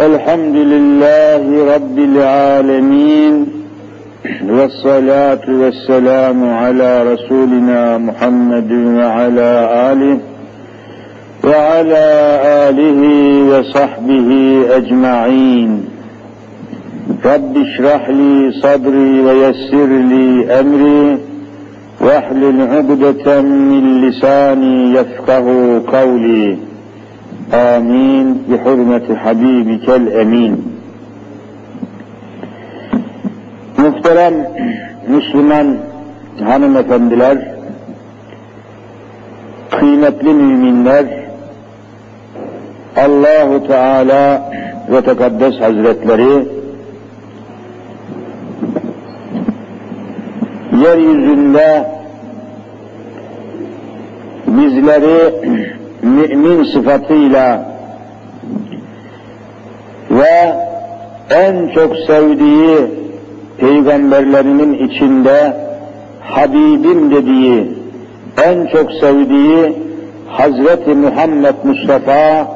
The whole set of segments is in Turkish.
الحمد لله رب العالمين والصلاة والسلام على رسولنا محمد وعلى آله وعلى آله وصحبه أجمعين. رب اشرح لي صدري ويسر لي أمري واحلل عقدة من لساني يفقه قولي. Bi hürmeti Habibikel Emin. Muhterem Müslüman hanımefendiler, kıymetli müminler, Allahu Teala ve Tekaddes Hazretleri yeryüzünde bizleri mümin sıfatıyla ve en çok sevdiği peygamberlerinin içinde Habibim dediği, en çok sevdiği Hazreti Muhammed Mustafa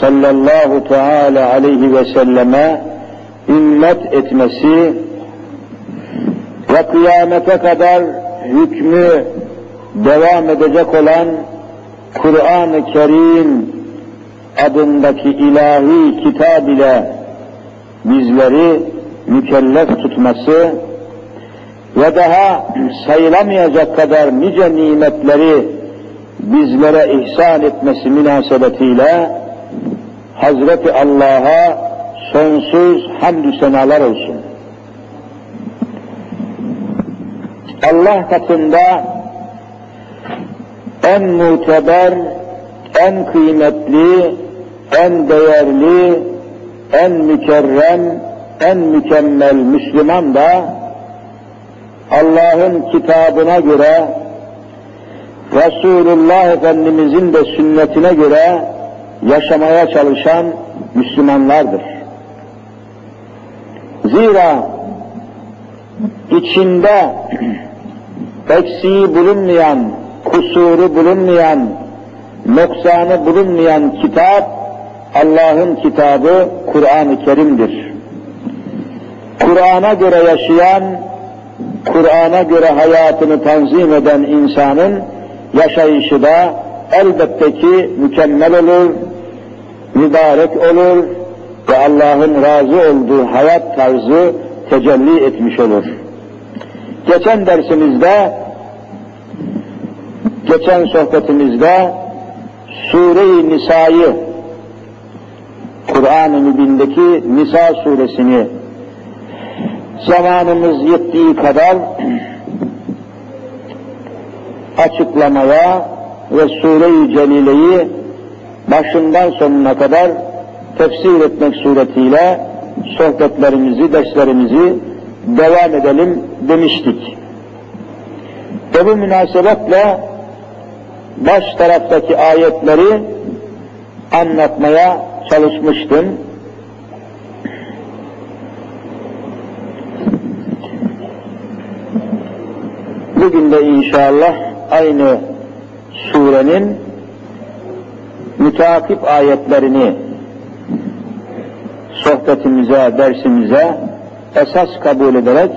sallallahu teala aleyhi ve selleme ümmet etmesi ve kıyamete kadar hükmü devam edecek olan Kur'an-ı Kerim adındaki ilahi kitab ile bizleri mükellef tutması ve daha sayılamayacak kadar nice nimetleri bizlere ihsan etmesi münasebetiyle Hazreti Allah'a sonsuz hamdü senalar olsun. Allah katında en muteber, en kıymetli, en değerli, en mükerrem, en mükemmel Müslüman da Allah'ın kitabına göre Resulullah Efendimizin de sünnetine göre yaşamaya çalışan Müslümanlardır. Zira içinde eksiği bulunmayan kusuru bulunmayan, noksanı bulunmayan kitap, Allah'ın kitabı Kur'an-ı Kerim'dir. Kur'an'a göre yaşayan, Kur'an'a göre hayatını tanzim eden insanın yaşayışı da elbette ki mükemmel olur, mübarek olur ve Allah'ın razı olduğu hayat tarzı tecelli etmiş olur. Geçen dersimizde geçen sohbetimizde Sure-i Nisa'yı Kur'an-ı Mübin'deki Nisa suresini zamanımız yettiği kadar açıklamaya ve Sure-i Celile'yi başından sonuna kadar tefsir etmek suretiyle sohbetlerimizi, derslerimizi devam edelim demiştik. Ve bu münasebetle baş taraftaki ayetleri anlatmaya çalışmıştım. Bugün de inşallah aynı surenin müteakip ayetlerini sohbetimize, dersimize esas kabul ederek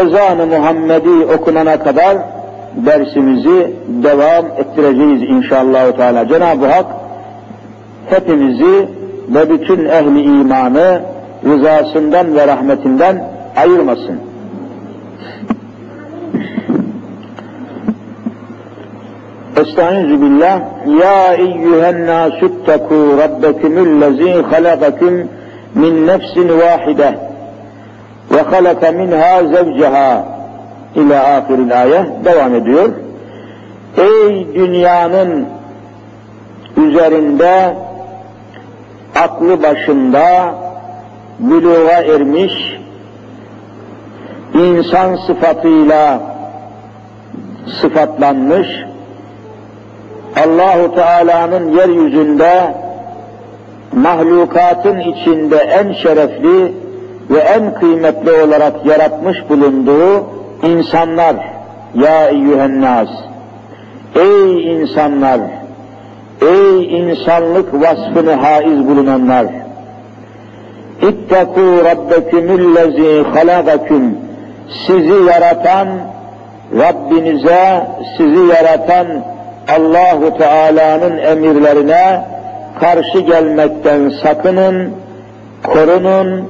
ezan-ı Muhammedi okunana kadar dersimizi devam ettireceğiz inşallah Teala. Cenab-ı Hak hepimizi ve bütün ehli imanı rızasından ve rahmetinden ayırmasın. Estaizu billah. Ya eyyühen nasüttekû rabbekümüllezî halakakum min nefsin vahide ve halaka minha zevceha ila ahiril ayet devam ediyor. Ey dünyanın üzerinde aklı başında büluğa ermiş insan sıfatıyla sıfatlanmış Allahu Teala'nın yeryüzünde mahlukatın içinde en şerefli ve en kıymetli olarak yaratmış bulunduğu insanlar, ya eyyühennas, ey insanlar, Ey insanlık vasfını haiz bulunanlar! İttekû rabbekümüllezî halagaküm sizi yaratan Rabbinize sizi yaratan Allahu Teala'nın emirlerine karşı gelmekten sakının, korunun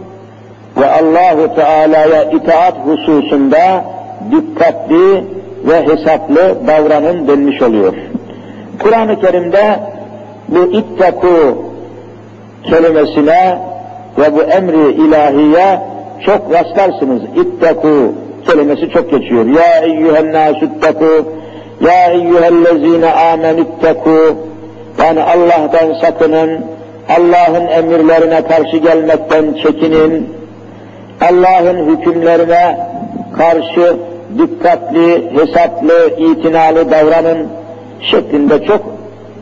ve Allahu Teala'ya itaat hususunda dikkatli ve hesaplı davranın denmiş oluyor. Kur'an-ı Kerim'de bu ittaku kelimesine ve bu emri ilahiye çok rastlarsınız. İttaku kelimesi çok geçiyor. Ya eyyühen nâsüttekû, ya eyyühellezîne âmenüttekû. Yani Allah'tan sakının, Allah'ın emirlerine karşı gelmekten çekinin, Allah'ın hükümlerine karşı dikkatli, hesaplı, itinalı davranın şeklinde çok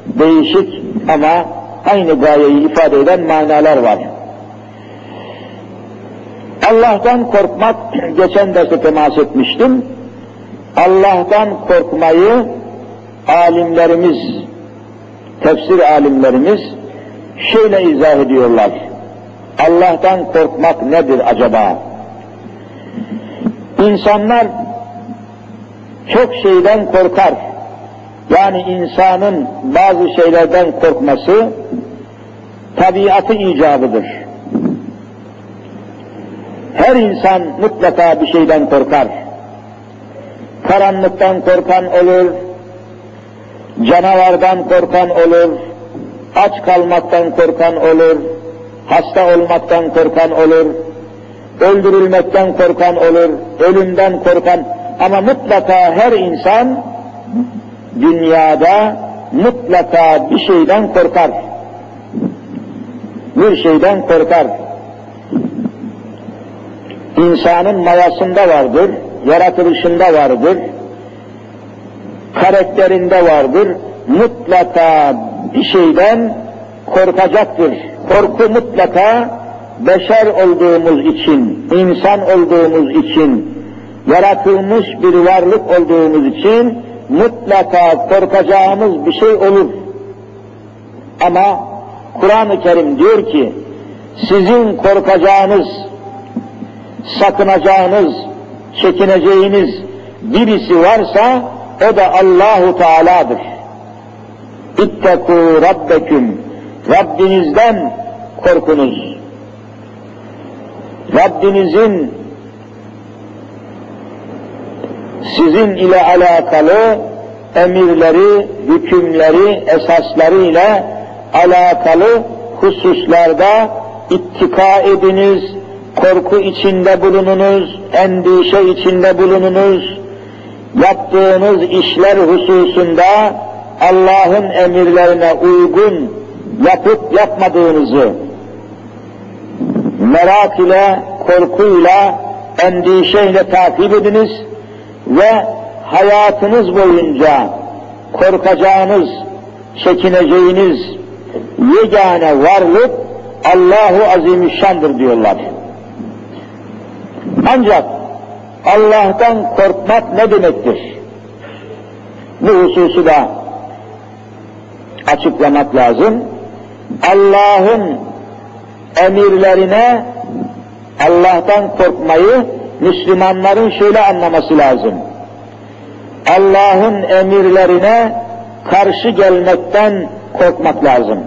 değişik ama aynı gayeyi ifade eden manalar var. Allah'tan korkmak, geçen derste temas etmiştim. Allah'tan korkmayı alimlerimiz, tefsir alimlerimiz şöyle izah ediyorlar. Allah'tan korkmak nedir acaba? İnsanlar çok şeyden korkar. Yani insanın bazı şeylerden korkması tabiatı icabıdır. Her insan mutlaka bir şeyden korkar. Karanlıktan korkan olur, canavardan korkan olur, aç kalmaktan korkan olur, hasta olmaktan korkan olur, öldürülmekten korkan olur, ölümden korkan ama mutlaka her insan dünyada mutlaka bir şeyden korkar. Bir şeyden korkar. İnsanın mayasında vardır, yaratılışında vardır, karakterinde vardır. Mutlaka bir şeyden korkacaktır. Korku mutlaka beşer olduğumuz için, insan olduğumuz için, yaratılmış bir varlık olduğumuz için mutlaka korkacağımız bir şey olur. Ama Kur'an-ı Kerim diyor ki, sizin korkacağınız, sakınacağınız, çekineceğiniz birisi varsa o da Allahu Teala'dır. İttekû rabbeküm. Rabbinizden korkunuz. Rabbinizin sizin ile alakalı emirleri, hükümleri, esasları ile alakalı hususlarda ittika ediniz, korku içinde bulununuz, endişe içinde bulununuz, yaptığınız işler hususunda Allah'ın emirlerine uygun yapıp yapmadığınızı merak ile, korkuyla, endişeyle takip ediniz ve hayatınız boyunca korkacağınız, çekineceğiniz yegane varlık Allahu Azimüşşan'dır diyorlar. Ancak Allah'tan korkmak ne demektir? Bu hususu da açıklamak lazım. Allah'ın emirlerine Allah'tan korkmayı Müslümanların şöyle anlaması lazım. Allah'ın emirlerine karşı gelmekten korkmak lazım.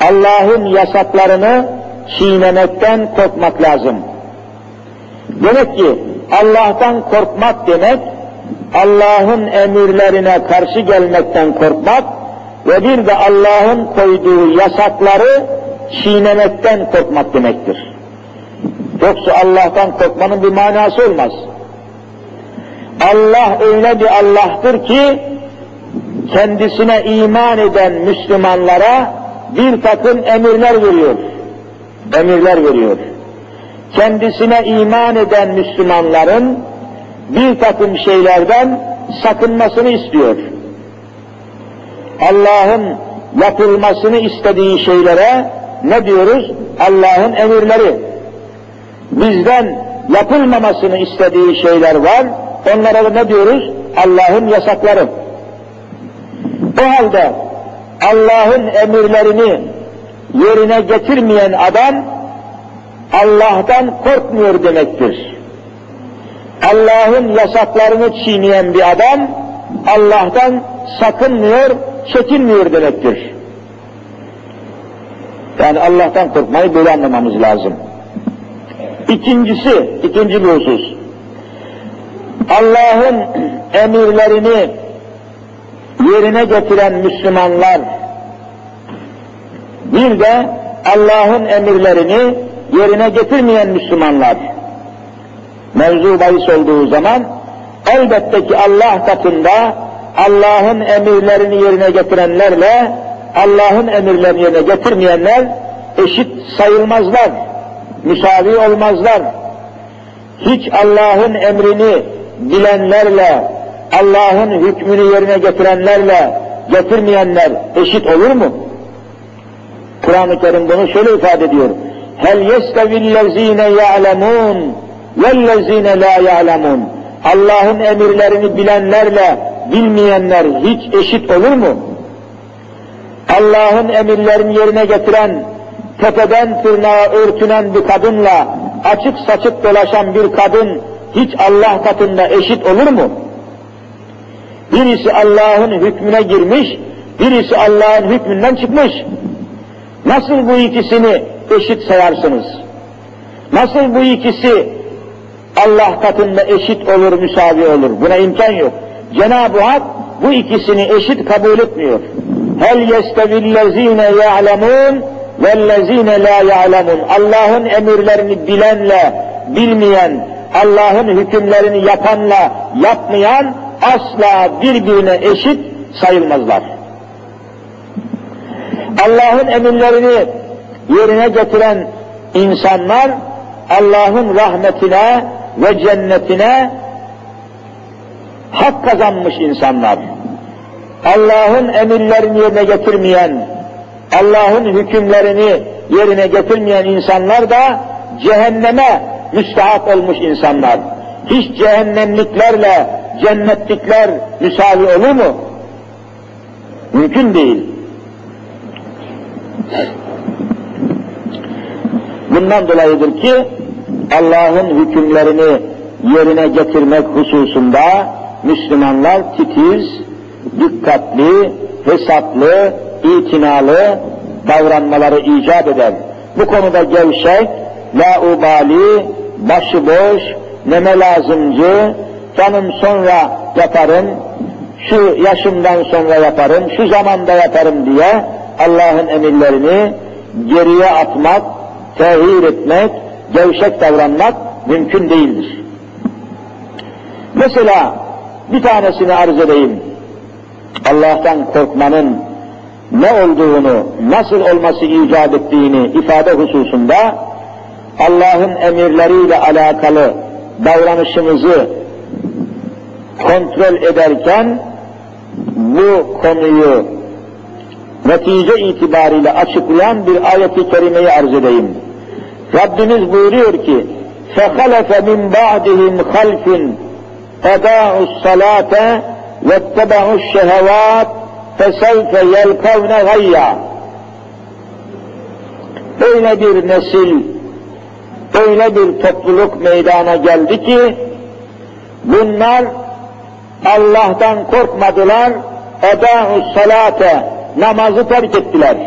Allah'ın yasaklarını çiğnemekten korkmak lazım. Demek ki Allah'tan korkmak demek, Allah'ın emirlerine karşı gelmekten korkmak ve bir de Allah'ın koyduğu yasakları çiğnemekten korkmak demektir. Yoksa Allah'tan korkmanın bir manası olmaz. Allah öyle bir Allah'tır ki kendisine iman eden Müslümanlara bir takım emirler veriyor. Emirler veriyor. Kendisine iman eden Müslümanların bir takım şeylerden sakınmasını istiyor. Allah'ın yapılmasını istediği şeylere ne diyoruz? Allah'ın emirleri. Bizden yapılmamasını istediği şeyler var. Onlara da ne diyoruz? Allah'ın yasakları. O halde Allah'ın emirlerini yerine getirmeyen adam Allah'tan korkmuyor demektir. Allah'ın yasaklarını çiğneyen bir adam Allah'tan sakınmıyor, çekinmiyor demektir. Yani Allah'tan korkmayı böyle anlamamız lazım. İkincisi, ikinci bir husus. Allah'ın emirlerini yerine getiren Müslümanlar bir de Allah'ın emirlerini yerine getirmeyen Müslümanlar mevzu bahis olduğu zaman elbette ki Allah katında Allah'ın emirlerini yerine getirenlerle Allah'ın emirlerini yerine getirmeyenler eşit sayılmazlar, müsavi olmazlar. Hiç Allah'ın emrini bilenlerle, Allah'ın hükmünü yerine getirenlerle getirmeyenler eşit olur mu? Kur'an-ı Kerim bunu şöyle ifade ediyor. Hel yestevillezine ya'lemun vellezine la ya'lemun. Allah'ın emirlerini bilenlerle bilmeyenler hiç eşit olur mu? Allah'ın emirlerini yerine getiren, tepeden tırnağa örtünen bir kadınla açık saçık dolaşan bir kadın hiç Allah katında eşit olur mu? Birisi Allah'ın hükmüne girmiş, birisi Allah'ın hükmünden çıkmış. Nasıl bu ikisini eşit sayarsınız? Nasıl bu ikisi Allah katında eşit olur, müsavi olur? Buna imkan yok. Cenab-ı Hak bu ikisini eşit kabul etmiyor. Hel yestevillezine ya'lemun vellezine la ya'lemun. Allah'ın emirlerini bilenle bilmeyen, Allah'ın hükümlerini yapanla yapmayan asla birbirine eşit sayılmazlar. Allah'ın emirlerini yerine getiren insanlar Allah'ın rahmetine ve cennetine hak kazanmış insanlar. Allah'ın emirlerini yerine getirmeyen, Allah'ın hükümlerini yerine getirmeyen insanlar da cehenneme müstahak olmuş insanlar. Hiç cehennemliklerle cennetlikler müsavi olur mu? Mümkün değil. Bundan dolayıdır ki Allah'ın hükümlerini yerine getirmek hususunda Müslümanlar titiz, dikkatli, hesaplı, itinalı davranmaları icap eder. Bu konuda gevşek, laubali, başıboş, neme lazımcı, canım sonra yaparım, şu yaşımdan sonra yaparım, şu zamanda yaparım diye Allah'ın emirlerini geriye atmak, tehir etmek, gevşek davranmak mümkün değildir. Mesela bir tanesini arz edeyim. Allah'tan korkmanın ne olduğunu, nasıl olması icap ettiğini ifade hususunda Allah'ın emirleriyle alakalı davranışımızı kontrol ederken bu konuyu netice itibariyle açıklayan bir ayeti kerimeyi arz edeyim. Rabbimiz buyuruyor ki فَخَلَفَ مِنْ بَعْدِهِمْ خَلْفٍ اَدَاءُ الصَّلَاةَ وَاتَّبَعُوا الشَّهَوَاتِ فَسَوْفَ يَلْقَوْنَ غَيَّا Öyle bir nesil, öyle bir topluluk meydana geldi ki, bunlar Allah'tan korkmadılar, edâhu salate, namazı terk ettiler.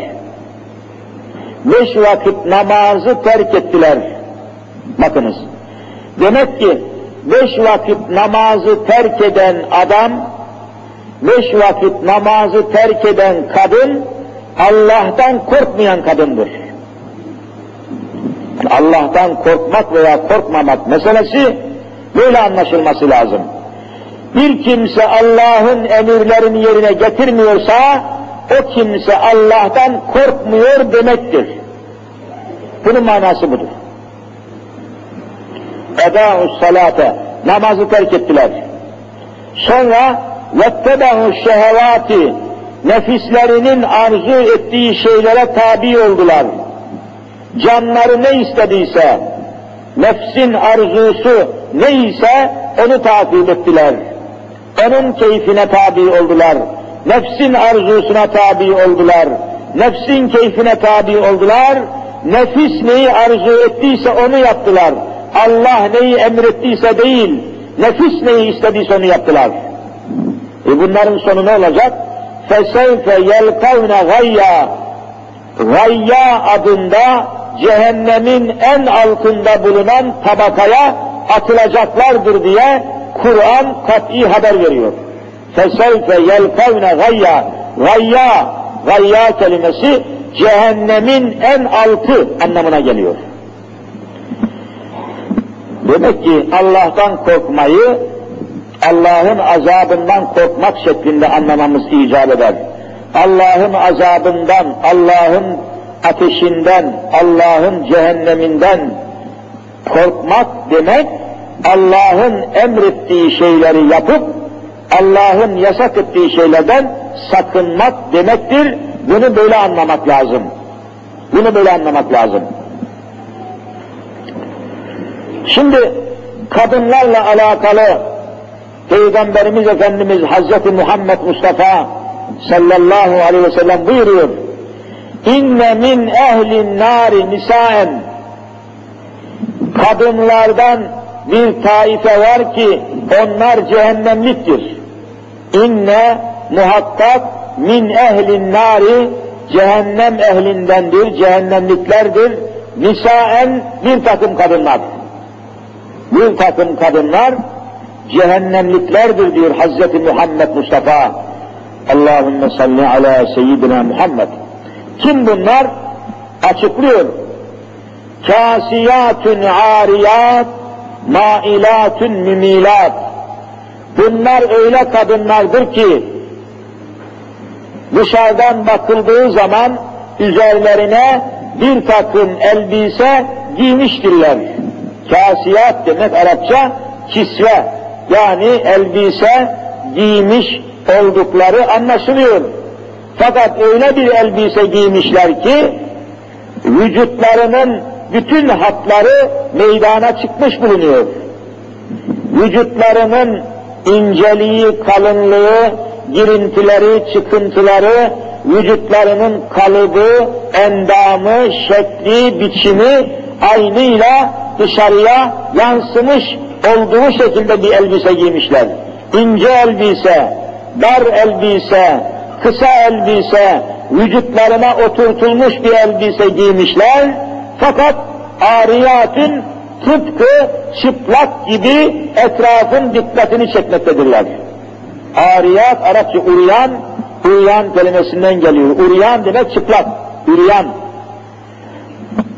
Beş vakit namazı terk ettiler. Bakınız, demek ki beş vakit namazı terk eden adam, beş vakit namazı terk eden kadın, Allah'tan korkmayan kadındır. Allah'tan korkmak veya korkmamak meselesi böyle anlaşılması lazım. Bir kimse Allah'ın emirlerini yerine getirmiyorsa, o kimse Allah'tan korkmuyor demektir. Bunun manası budur. Edâ'us salate, namazı terk ettiler. Sonra vettebehu şehevati, nefislerinin arzu ettiği şeylere tabi oldular. Canları ne istediyse, nefsin arzusu neyse onu takip ettiler. Onun keyfine tabi oldular. nefsin arzusuna tabi oldular, nefsin keyfine tabi oldular, nefis neyi arzu ettiyse onu yaptılar. Allah neyi emrettiyse değil, nefis neyi istediyse onu yaptılar. E bunların sonu ne olacak? فَسَوْفَ يَلْقَوْنَ غَيَّا Gayya adında cehennemin en altında bulunan tabakaya atılacaklardır diye Kur'an kat'i haber veriyor. فَسَوْفَ يَلْقَوْنَ غَيَّا Gayya, gayya kelimesi cehennemin en altı anlamına geliyor. Demek ki Allah'tan korkmayı Allah'ın azabından korkmak şeklinde anlamamız icap eder. Allah'ın azabından, Allah'ın ateşinden, Allah'ın cehenneminden korkmak demek, Allah'ın emrettiği şeyleri yapıp, Allah'ın yasak ettiği şeylerden sakınmak demektir. Bunu böyle anlamak lazım. Bunu böyle anlamak lazım. Şimdi kadınlarla alakalı Peygamberimiz Efendimiz Hazreti Muhammed Mustafa sallallahu aleyhi ve sellem buyuruyor. İnne min ehlin nari nisaen kadınlardan bir taife var ki onlar cehennemliktir. İnne muhakkak min ehlin nari cehennem ehlindendir, cehennemliklerdir. Nisaen bir takım kadınlar. Bir takım kadınlar cehennemliklerdir diyor Hazreti Muhammed Mustafa. Allahümme salli ala seyyidina Muhammed. Kim bunlar? Açıklıyor. Kasiyatun ariyat, mailatun mümilat. Bunlar öyle kadınlardır ki, dışarıdan bakıldığı zaman üzerlerine bir takım elbise giymiştirler. Kasiyat demek Arapça kisve, yani elbise giymiş oldukları anlaşılıyor. Fakat öyle bir elbise giymişler ki vücutlarının bütün hatları meydana çıkmış bulunuyor. Vücutlarının inceliği, kalınlığı, girintileri, çıkıntıları, vücutlarının kalıbı, endamı, şekli, biçimi aynıyla dışarıya yansımış olduğu şekilde bir elbise giymişler. İnce elbise, dar elbise, kısa elbise, vücutlarına oturtulmuş bir elbise giymişler. Fakat ariyatın tıpkı çıplak gibi etrafın dikkatini çekmektedirler. Ariyat, Arapça uriyan, uriyan kelimesinden geliyor. Uriyan demek çıplak, uriyan.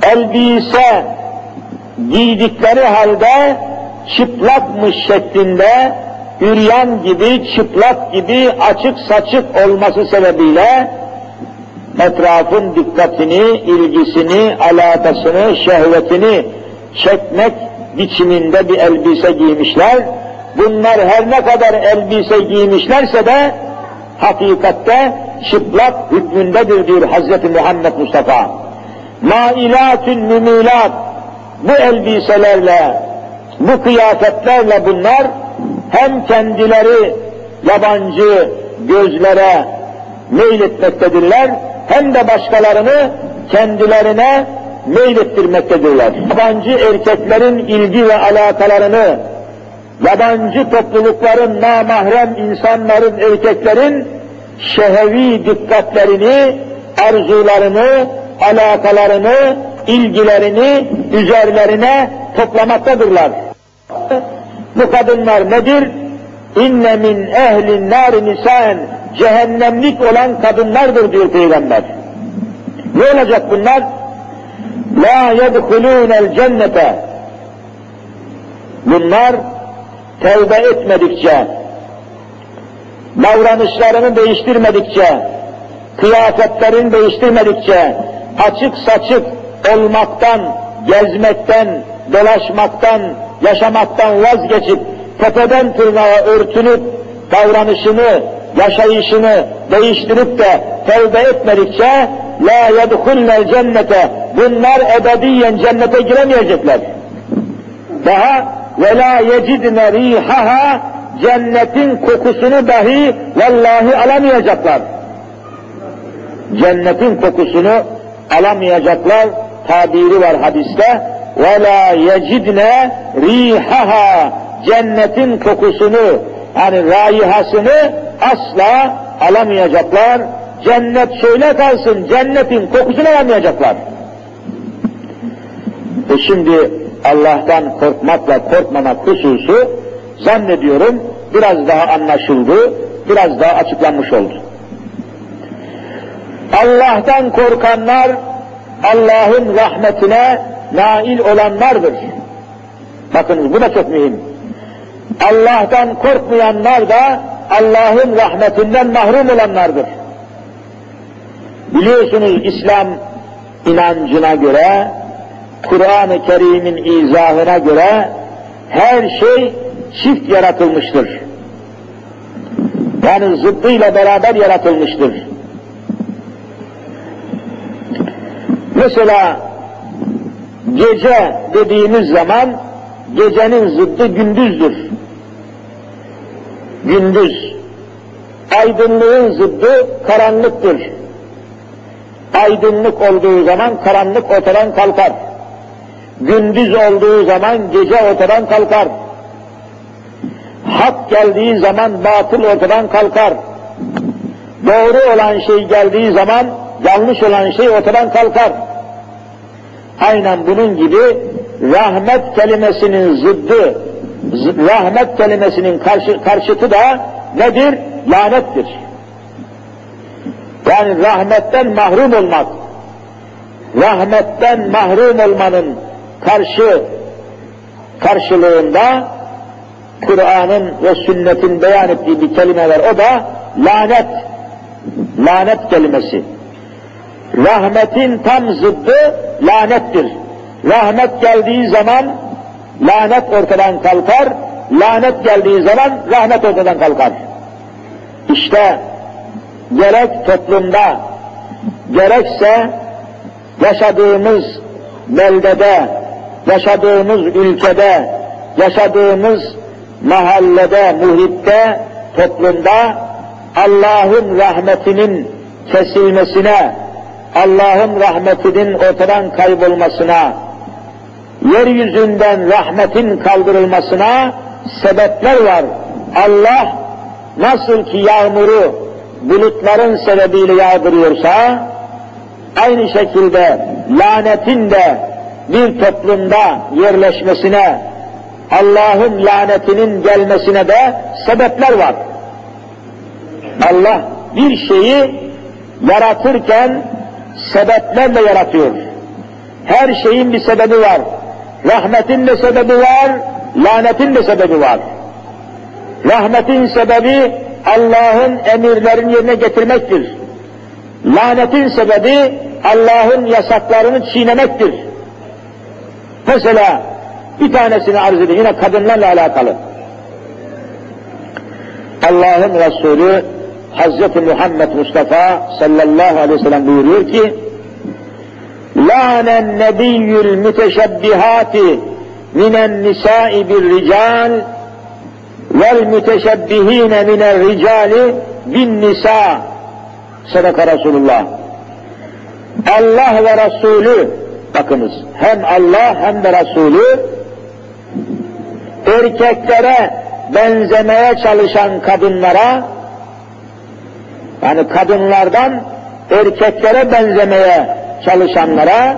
Elbise giydikleri halde çıplakmış şeklinde üryan gibi, çıplak gibi açık saçık olması sebebiyle etrafın dikkatini, ilgisini, alakasını, şehvetini çekmek biçiminde bir elbise giymişler. Bunlar her ne kadar elbise giymişlerse de hakikatte çıplak hükmündedir diyor Hz. Muhammed Mustafa. Mailatün mümilat bu elbiselerle, bu kıyafetlerle bunlar hem kendileri yabancı gözlere meyletmektedirler, hem de başkalarını kendilerine meylettirmektedirler. Yabancı erkeklerin ilgi ve alakalarını, yabancı toplulukların, namahrem insanların, erkeklerin şehevi dikkatlerini, arzularını, alakalarını, ilgilerini üzerlerine toplamaktadırlar. Bu kadınlar nedir? İnne min ehlin nar nisaen cehennemlik olan kadınlardır diyor Peygamber. Ne olacak bunlar? La yedhulûnel cennete. Bunlar tevbe etmedikçe, davranışlarını değiştirmedikçe, kıyafetlerini değiştirmedikçe, açık saçık olmaktan, gezmekten, dolaşmaktan, yaşamaktan vazgeçip tepeden tırnağa örtünüp davranışını, yaşayışını değiştirip de tevbe etmedikçe la yedhullel cennete bunlar ebediyen cennete giremeyecekler. Daha ve la yecidne rihaha cennetin kokusunu dahi vallahi alamayacaklar. Cennetin kokusunu alamayacaklar tabiri var hadiste ve la yecidne rihaha cennetin kokusunu yani raihasını asla alamayacaklar. Cennet şöyle kalsın, cennetin kokusunu alamayacaklar. E şimdi Allah'tan korkmakla korkmamak hususu zannediyorum biraz daha anlaşıldı, biraz daha açıklanmış oldu. Allah'tan korkanlar Allah'ın rahmetine nail olanlardır. Bakınız bu da çok mühim. Allah'tan korkmayanlar da Allah'ın rahmetinden mahrum olanlardır. Biliyorsunuz İslam inancına göre, Kur'an-ı Kerim'in izahına göre her şey çift yaratılmıştır. Yani zıddıyla beraber yaratılmıştır. Mesela gece dediğimiz zaman gecenin zıddı gündüzdür. Gündüz. Aydınlığın zıddı karanlıktır. Aydınlık olduğu zaman karanlık ortadan kalkar. Gündüz olduğu zaman gece ortadan kalkar. Hak geldiği zaman batıl ortadan kalkar. Doğru olan şey geldiği zaman yanlış olan şey ortadan kalkar. Aynen bunun gibi rahmet kelimesinin zıddı, rahmet kelimesinin karşı, karşıtı da nedir? Lanettir. Yani rahmetten mahrum olmak, rahmetten mahrum olmanın karşı karşılığında Kur'an'ın ve sünnetin beyan ettiği bir kelime var. O da lanet. Lanet kelimesi. Rahmetin tam zıddı lanettir. Rahmet geldiği zaman lanet ortadan kalkar, lanet geldiği zaman rahmet ortadan kalkar. İşte gerek toplumda, gerekse yaşadığımız beldede, yaşadığımız ülkede, yaşadığımız mahallede, muhitte, toplumda Allah'ın rahmetinin kesilmesine, Allah'ın rahmetinin ortadan kaybolmasına, yeryüzünden rahmetin kaldırılmasına sebepler var. Allah nasıl ki yağmuru bulutların sebebiyle yağdırıyorsa, aynı şekilde lanetin de bir toplumda yerleşmesine, Allah'ın lanetinin gelmesine de sebepler var. Allah bir şeyi yaratırken sebeplerle yaratıyor. Her şeyin bir sebebi var. Rahmetin de sebebi var, lanetin de sebebi var. Rahmetin sebebi Allah'ın emirlerini yerine getirmektir. Lanetin sebebi Allah'ın yasaklarını çiğnemektir. Mesela bir tanesini arz edeyim yine kadınlarla alakalı. Allah'ın Resulü Hz. Muhammed Mustafa sallallahu aleyhi ve sellem buyuruyor ki Lânen nebiyyül müteşebbihati minen nisâi bir rical vel müteşebbihine minel ricali bin nisa sadaka Resulullah Allah ve Resulü bakınız hem Allah hem de Resulü erkeklere benzemeye çalışan kadınlara yani kadınlardan erkeklere benzemeye çalışanlara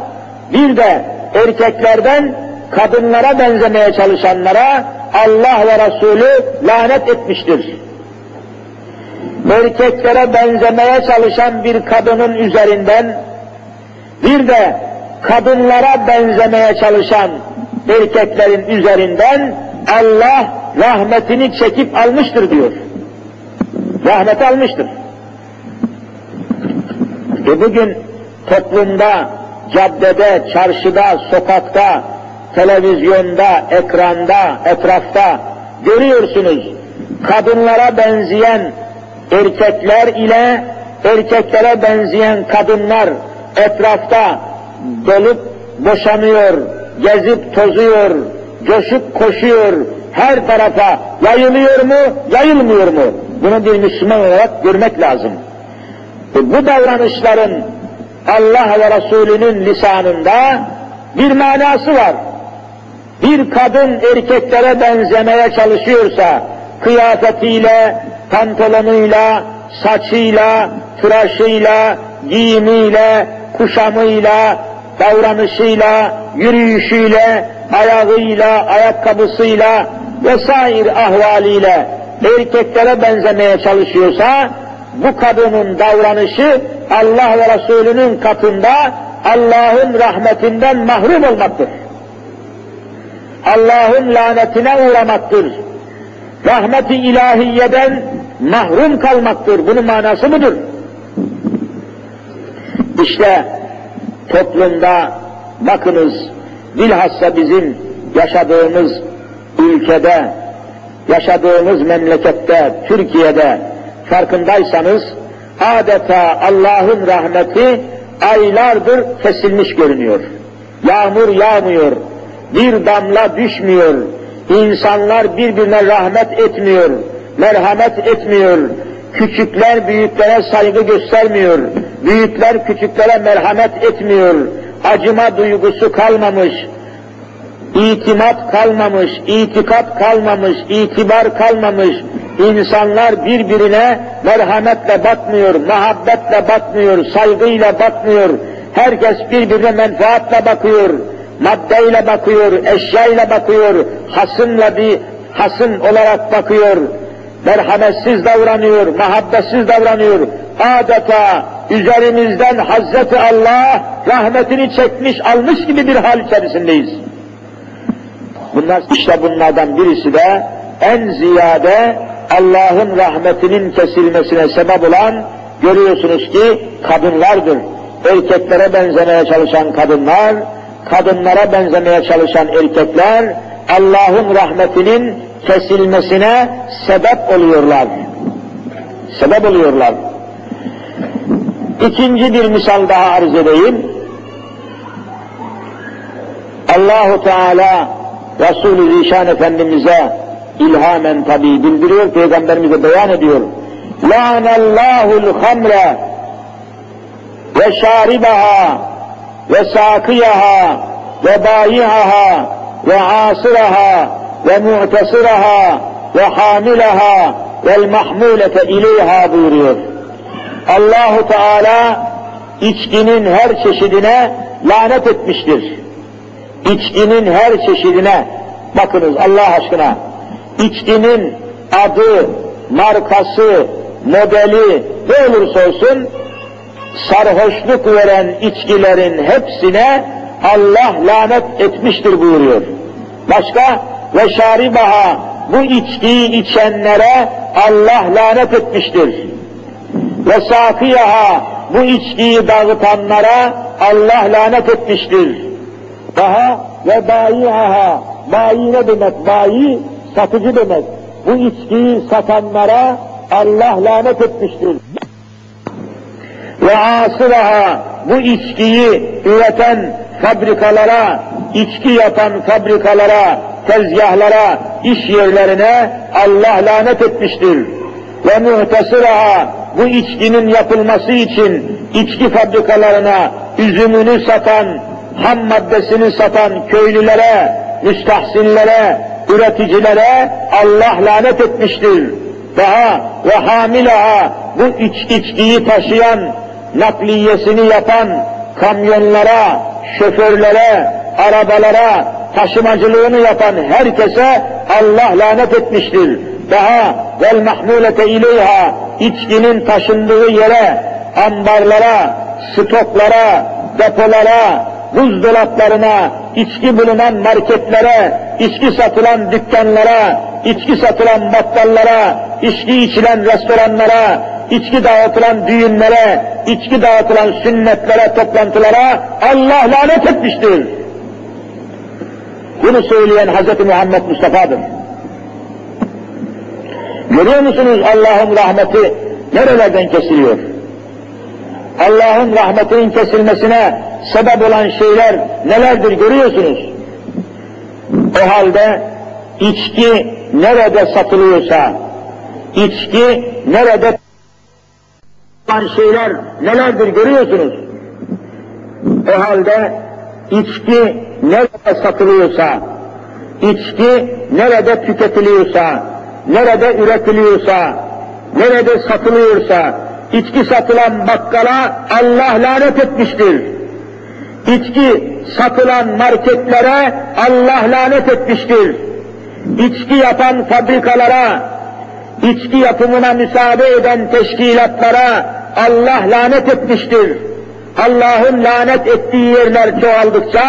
bir de erkeklerden kadınlara benzemeye çalışanlara Allah ve Resulü lanet etmiştir. Erkeklere benzemeye çalışan bir kadının üzerinden bir de kadınlara benzemeye çalışan erkeklerin üzerinden Allah rahmetini çekip almıştır diyor. Rahmet almıştır. E bugün toplumda, caddede, çarşıda, sokakta, televizyonda, ekranda, etrafta görüyorsunuz. Kadınlara benzeyen erkekler ile erkeklere benzeyen kadınlar etrafta dolup boşanıyor, gezip tozuyor, coşup koşuyor, her tarafa yayılıyor mu, yayılmıyor mu? Bunu bir Müslüman olarak görmek lazım. E, bu davranışların Allah ve Resulünün lisanında bir manası var. Bir kadın erkeklere benzemeye çalışıyorsa, kıyafetiyle, pantolonuyla, saçıyla, tıraşıyla, giyimiyle, kuşamıyla, davranışıyla, yürüyüşüyle, ayağıyla, ayakkabısıyla vesaire ahvaliyle erkeklere benzemeye çalışıyorsa, bu kadının davranışı Allah ve Resulünün katında Allah'ın rahmetinden mahrum olmaktır. Allah'ın lanetine uğramaktır. Rahmeti ilahiyeden mahrum kalmaktır. Bunun manası budur. İşte toplumda bakınız bilhassa bizim yaşadığımız ülkede, yaşadığımız memlekette, Türkiye'de farkındaysanız adeta Allah'ın rahmeti aylardır kesilmiş görünüyor. Yağmur yağmıyor, bir damla düşmüyor, insanlar birbirine rahmet etmiyor, merhamet etmiyor, küçükler büyüklere saygı göstermiyor, büyükler küçüklere merhamet etmiyor, acıma duygusu kalmamış, itimat kalmamış, itikat kalmamış, itibar kalmamış, insanlar birbirine merhametle bakmıyor, muhabbetle bakmıyor, saygıyla bakmıyor, herkes birbirine menfaatle bakıyor, maddeyle bakıyor, eşyayla bakıyor, hasımla bir hasım olarak bakıyor, merhametsiz davranıyor, muhabbetsiz davranıyor. Adeta üzerimizden Hazreti Allah rahmetini çekmiş, almış gibi bir hal içerisindeyiz. Bunlar işte bunlardan birisi de en ziyade Allah'ın rahmetinin kesilmesine sebep olan görüyorsunuz ki kadınlardır. Erkeklere benzemeye çalışan kadınlar, kadınlara benzemeye çalışan erkekler Allah'ın rahmetinin kesilmesine sebep oluyorlar. Sebep oluyorlar. İkinci bir misal daha arz edeyim. Allahu Teala Resulü Zişan Efendimiz'e ilhamen tabi bildiriyor, Peygamberimize beyan ediyor. Lânellahu'l hamre ve şaribaha ve sakiyaha ve bayihaha ve asiraha ve mu'tasiraha ve hamilaha vel mahmulete ileyha buyuruyor. Allahu Teala içkinin her çeşidine lanet etmiştir. İçkinin her çeşidine bakınız Allah aşkına içkinin adı, markası, modeli ne olursa olsun sarhoşluk veren içkilerin hepsine Allah lanet etmiştir buyuruyor. Başka ve şaribaha bu içkiyi içenlere Allah lanet etmiştir. Ve sakiyaha bu içkiyi dağıtanlara Allah lanet etmiştir. Daha ve bayihaha bayi ne demek? Bayi satıcı demek. Bu içkiyi satanlara Allah lanet etmiştir. Ve asıraha bu içkiyi üreten fabrikalara, içki yapan fabrikalara, tezgahlara, iş yerlerine Allah lanet etmiştir. Ve muhtesiraha bu içkinin yapılması için içki fabrikalarına üzümünü satan, ham maddesini satan köylülere, müstahsinlere, üreticilere Allah lanet etmiştir. Daha ve hamilaha bu iç içkiyi taşıyan, nakliyesini yapan kamyonlara, şoförlere, arabalara, taşımacılığını yapan herkese Allah lanet etmiştir. Daha vel mahmulete ileyha içkinin taşındığı yere, ambarlara, stoklara, depolara, buzdolaplarına, içki bulunan marketlere, içki satılan dükkanlara, içki satılan battallara, içki içilen restoranlara, içki dağıtılan düğünlere, içki dağıtılan sünnetlere, toplantılara Allah lanet etmiştir. Bunu söyleyen Hz. Muhammed Mustafa'dır. Görüyor musunuz Allah'ın rahmeti nerelerden kesiliyor? Allah'ın rahmetinin kesilmesine sebep olan şeyler nelerdir görüyorsunuz. O halde içki nerede satılıyorsa, içki nerede olan şeyler nelerdir görüyorsunuz. O halde içki nerede satılıyorsa, içki nerede tüketiliyorsa, nerede üretiliyorsa, nerede satılıyorsa, içki satılan bakkala Allah lanet etmiştir. İçki satılan marketlere Allah lanet etmiştir. İçki yapan fabrikalara, içki yapımına müsaade eden teşkilatlara Allah lanet etmiştir. Allah'ın lanet ettiği yerler çoğaldıkça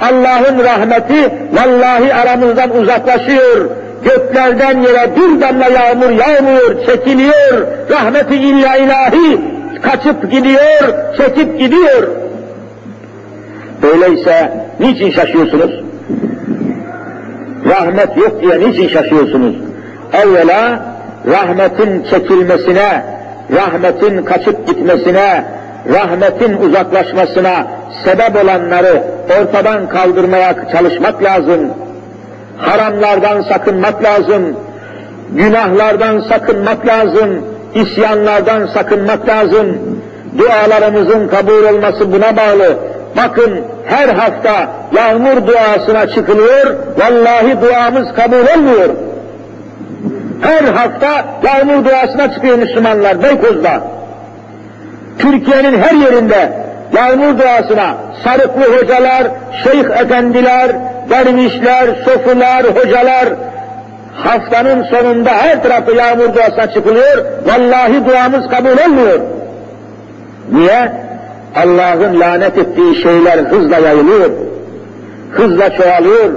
Allah'ın rahmeti vallahi aramızdan uzaklaşıyor. Göklerden yere bir damla yağmur yağmıyor, çekiliyor. Rahmeti illa ilahi kaçıp gidiyor, çekip gidiyor. Öyleyse niçin şaşıyorsunuz? Rahmet yok diye niçin şaşıyorsunuz? Evvela rahmetin çekilmesine, rahmetin kaçıp gitmesine, rahmetin uzaklaşmasına sebep olanları ortadan kaldırmaya çalışmak lazım. Haramlardan sakınmak lazım. Günahlardan sakınmak lazım. isyanlardan sakınmak lazım. Dualarımızın kabul olması buna bağlı. Bakın her hafta yağmur duasına çıkılıyor, vallahi duamız kabul olmuyor. Her hafta yağmur duasına çıkıyor Müslümanlar Beykoz'da. Türkiye'nin her yerinde yağmur duasına sarıklı hocalar, şeyh efendiler, dervişler, sofular, hocalar haftanın sonunda her tarafı yağmur duasına çıkılıyor. Vallahi duamız kabul olmuyor. Niye? Allah'ın lanet ettiği şeyler hızla yayılıyor. Hızla çoğalıyor.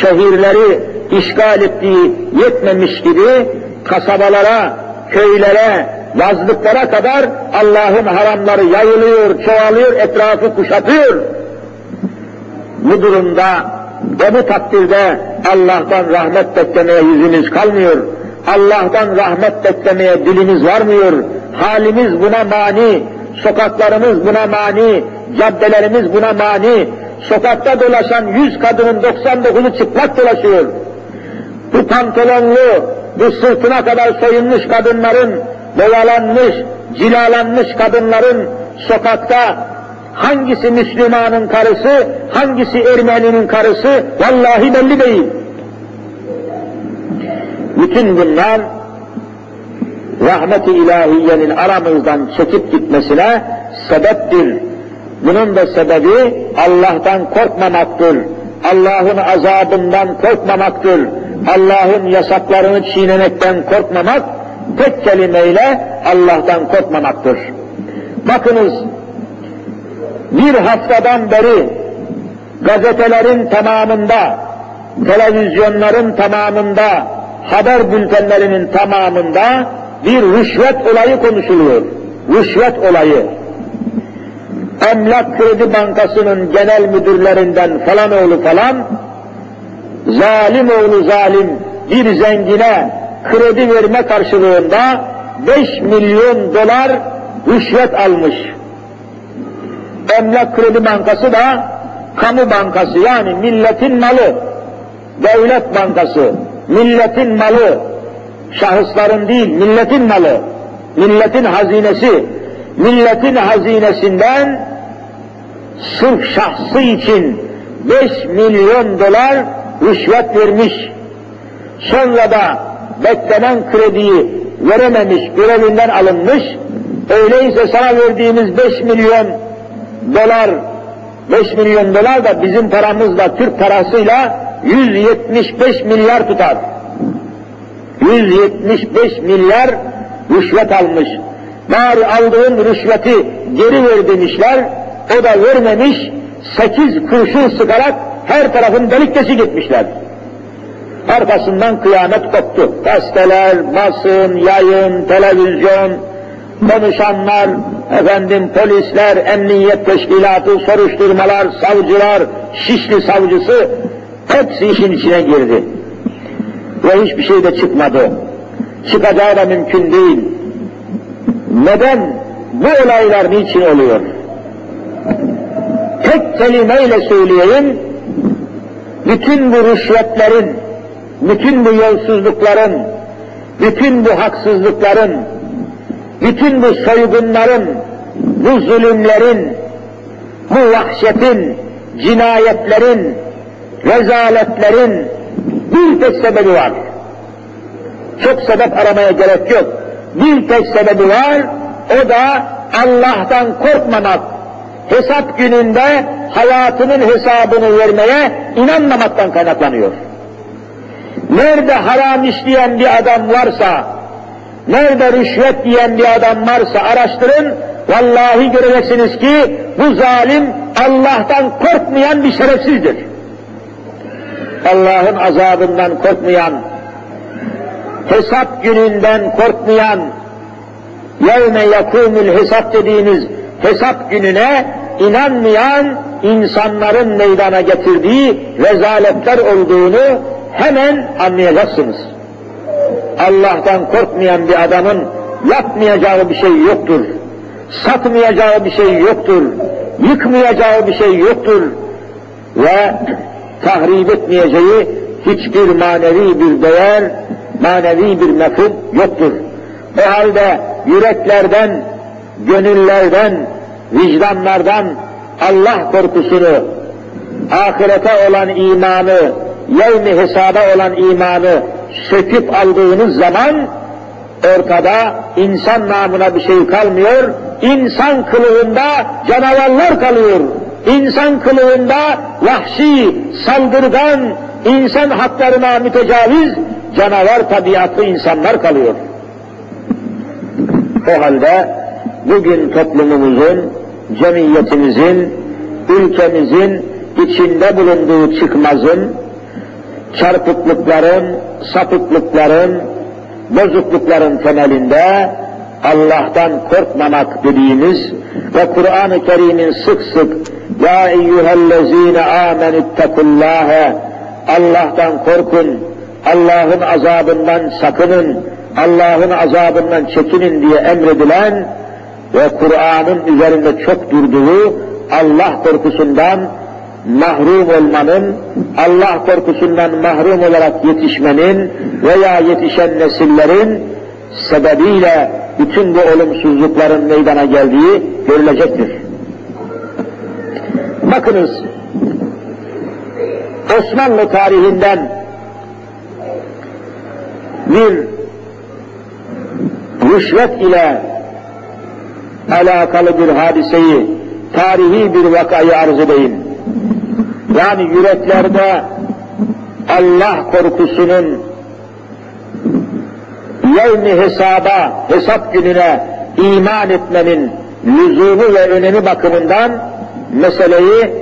Şehirleri işgal ettiği yetmemiş gibi kasabalara, köylere, yazlıklara kadar Allah'ın haramları yayılıyor, çoğalıyor, etrafı kuşatıyor. Bu durumda ve bu takdirde Allah'tan rahmet beklemeye yüzümüz kalmıyor. Allah'tan rahmet beklemeye dilimiz varmıyor. Halimiz buna mani, sokaklarımız buna mani, caddelerimiz buna mani. Sokakta dolaşan yüz kadının 99'u çıplak dolaşıyor. Bu pantolonlu, bu sırtına kadar soyunmuş kadınların, boyalanmış, cilalanmış kadınların sokakta hangisi Müslümanın karısı, hangisi Ermeni'nin karısı vallahi belli değil. Bütün bunlar rahmet-i ilahiyenin aramızdan çekip gitmesine sebeptir. Bunun da sebebi Allah'tan korkmamaktır. Allah'ın azabından korkmamaktır. Allah'ın yasaklarını çiğnemekten korkmamak, tek kelimeyle Allah'tan korkmamaktır. Bakınız, bir haftadan beri gazetelerin tamamında, televizyonların tamamında, haber bültenlerinin tamamında bir rüşvet olayı konuşuluyor. Rüşvet olayı. Emlak Kredi Bankası'nın genel müdürlerinden falan oğlu falan, zalim oğlu zalim bir zengine kredi verme karşılığında 5 milyon dolar rüşvet almış. Emlak Kredi Bankası da kamu bankası yani milletin malı, devlet bankası, milletin malı, şahısların değil, milletin malı, milletin hazinesi, milletin hazinesinden sırf şahsı için 5 milyon dolar rüşvet vermiş, sonra da beklenen krediyi verememiş, görevinden alınmış, öyleyse sana verdiğimiz 5 milyon dolar, 5 milyon dolar da bizim paramızla, Türk parasıyla 175 milyar tutar. 175 milyar rüşvet almış. Bari aldığın rüşveti geri ver demişler, o da vermemiş, sekiz kurşun sıkarak her tarafın delik deşik etmişler. Arkasından kıyamet koptu. Gazeteler, basın, yayın, televizyon, konuşanlar, efendim polisler, emniyet teşkilatı, soruşturmalar, savcılar, Şişli savcısı hepsi işin içine girdi. Ve hiçbir şey de çıkmadı. Çıkacağı da mümkün değil. Neden? Bu olaylar niçin oluyor? Tek kelimeyle söyleyeyim, bütün bu rüşvetlerin, bütün bu yolsuzlukların, bütün bu haksızlıkların, bütün bu soygunların, bu zulümlerin, bu vahşetin, cinayetlerin, rezaletlerin bir tek sebebi var. Çok sebep aramaya gerek yok. Bir tek sebebi var, o da Allah'tan korkmamak, hesap gününde hayatının hesabını vermeye inanmamaktan kaynaklanıyor. Nerede haram işleyen bir adam varsa, nerede rüşvet yiyen bir adam varsa araştırın, vallahi göreceksiniz ki bu zalim Allah'tan korkmayan bir şerefsizdir. Allah'ın azabından korkmayan, hesap gününden korkmayan, yevme yakûmül hesap dediğiniz hesap gününe inanmayan insanların meydana getirdiği rezaletler olduğunu hemen anlayacaksınız. Allah'tan korkmayan bir adamın yapmayacağı bir şey yoktur. Satmayacağı bir şey yoktur. Yıkmayacağı bir şey yoktur. Ve tahrip etmeyeceği hiçbir manevi bir değer, manevi bir mefhum yoktur. O halde yüreklerden, gönüllerden, vicdanlardan Allah korkusunu, ahirete olan imanı, yevmi hesaba olan imanı söküp aldığınız zaman ortada insan namına bir şey kalmıyor, insan kılığında canavarlar kalıyor. İnsan kılığında vahşi, saldırgan, insan haklarına mütecaviz, canavar tabiatlı insanlar kalıyor. O halde bugün toplumumuzun, cemiyetimizin, ülkemizin içinde bulunduğu çıkmazın, çarpıklıkların, sapıklıkların, bozuklukların temelinde Allah'tan korkmamak dediğimiz ve Kur'an-ı Kerim'in sık sık Ya eyyühellezine amenüttekullâhe Allah'tan korkun, Allah'ın azabından sakının, Allah'ın azabından çekinin diye emredilen ve Kur'an'ın üzerinde çok durduğu Allah korkusundan mahrum olmanın, Allah korkusundan mahrum olarak yetişmenin veya yetişen nesillerin sebebiyle bütün bu olumsuzlukların meydana geldiği görülecektir. Bakınız, Osmanlı tarihinden bir rüşvet ile alakalı bir hadiseyi, tarihi bir vakayı arz edeyim. Yani yüreklerde Allah korkusunun yevmi hesaba, hesap gününe iman etmenin lüzumu ve önemi bakımından meseleyi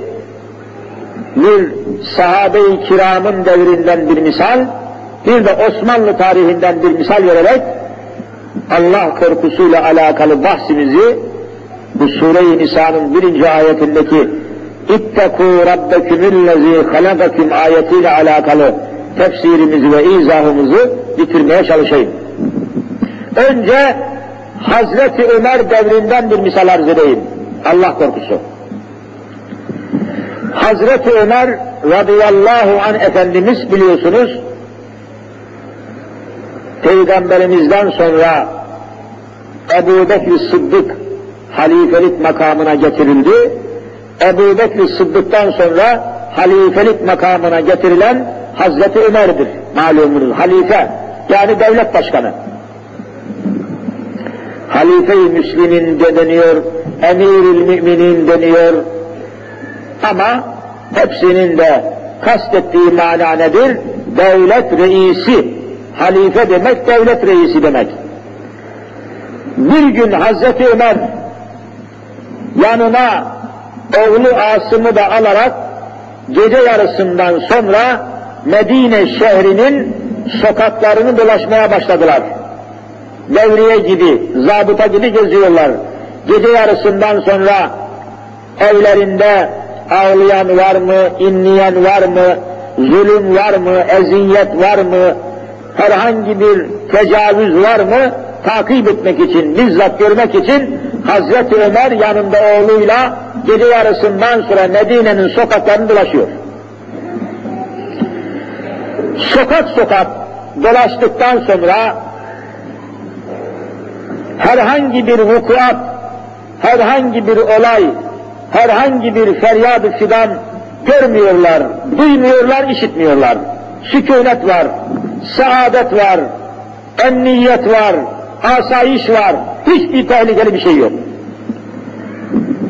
bir sahabe-i kiramın devrinden bir misal, bir de Osmanlı tarihinden bir misal vererek Allah korkusuyla alakalı bahsimizi bu Sure-i Nisa'nın birinci ayetindeki İttekû rabbekümüllezî halakaküm ayetiyle alakalı tefsirimizi ve izahımızı bitirmeye çalışayım. Önce Hazreti Ömer devrinden bir misal arz edeyim. Allah korkusu. Hazreti Ömer radıyallahu an Efendimiz biliyorsunuz Peygamberimizden sonra Ebu Bekir Sıddık halifelik makamına getirildi. Ebu Bekir Sıddık'tan sonra halifelik makamına getirilen Hazreti Ömer'dir malumunuz. Halife yani devlet başkanı. Halife-i Müslim'in de deniyor, Emirül Müminin deniyor. Ama hepsinin de kastettiği mana nedir? Devlet reisi. Halife demek devlet reisi demek. Bir gün Hazreti Ömer yanına oğlu Asım'ı da alarak gece yarısından sonra Medine şehrinin sokaklarını dolaşmaya başladılar. Devriye gibi, zabıta gibi geziyorlar. Gece yarısından sonra evlerinde ağlayan var mı, inleyen var mı, zulüm var mı, eziyet var mı, herhangi bir tecavüz var mı takip etmek için, bizzat görmek için Hazreti Ömer yanında oğluyla gece yarısından sonra Medine'nin sokaklarını dolaşıyor. Sokak sokak dolaştıktan sonra herhangi bir vukuat, herhangi bir olay, herhangi bir feryadı fidan görmüyorlar, duymuyorlar, işitmiyorlar. Sükunet var, saadet var, emniyet var, asayiş var, hiçbir tehlikeli bir şey yok.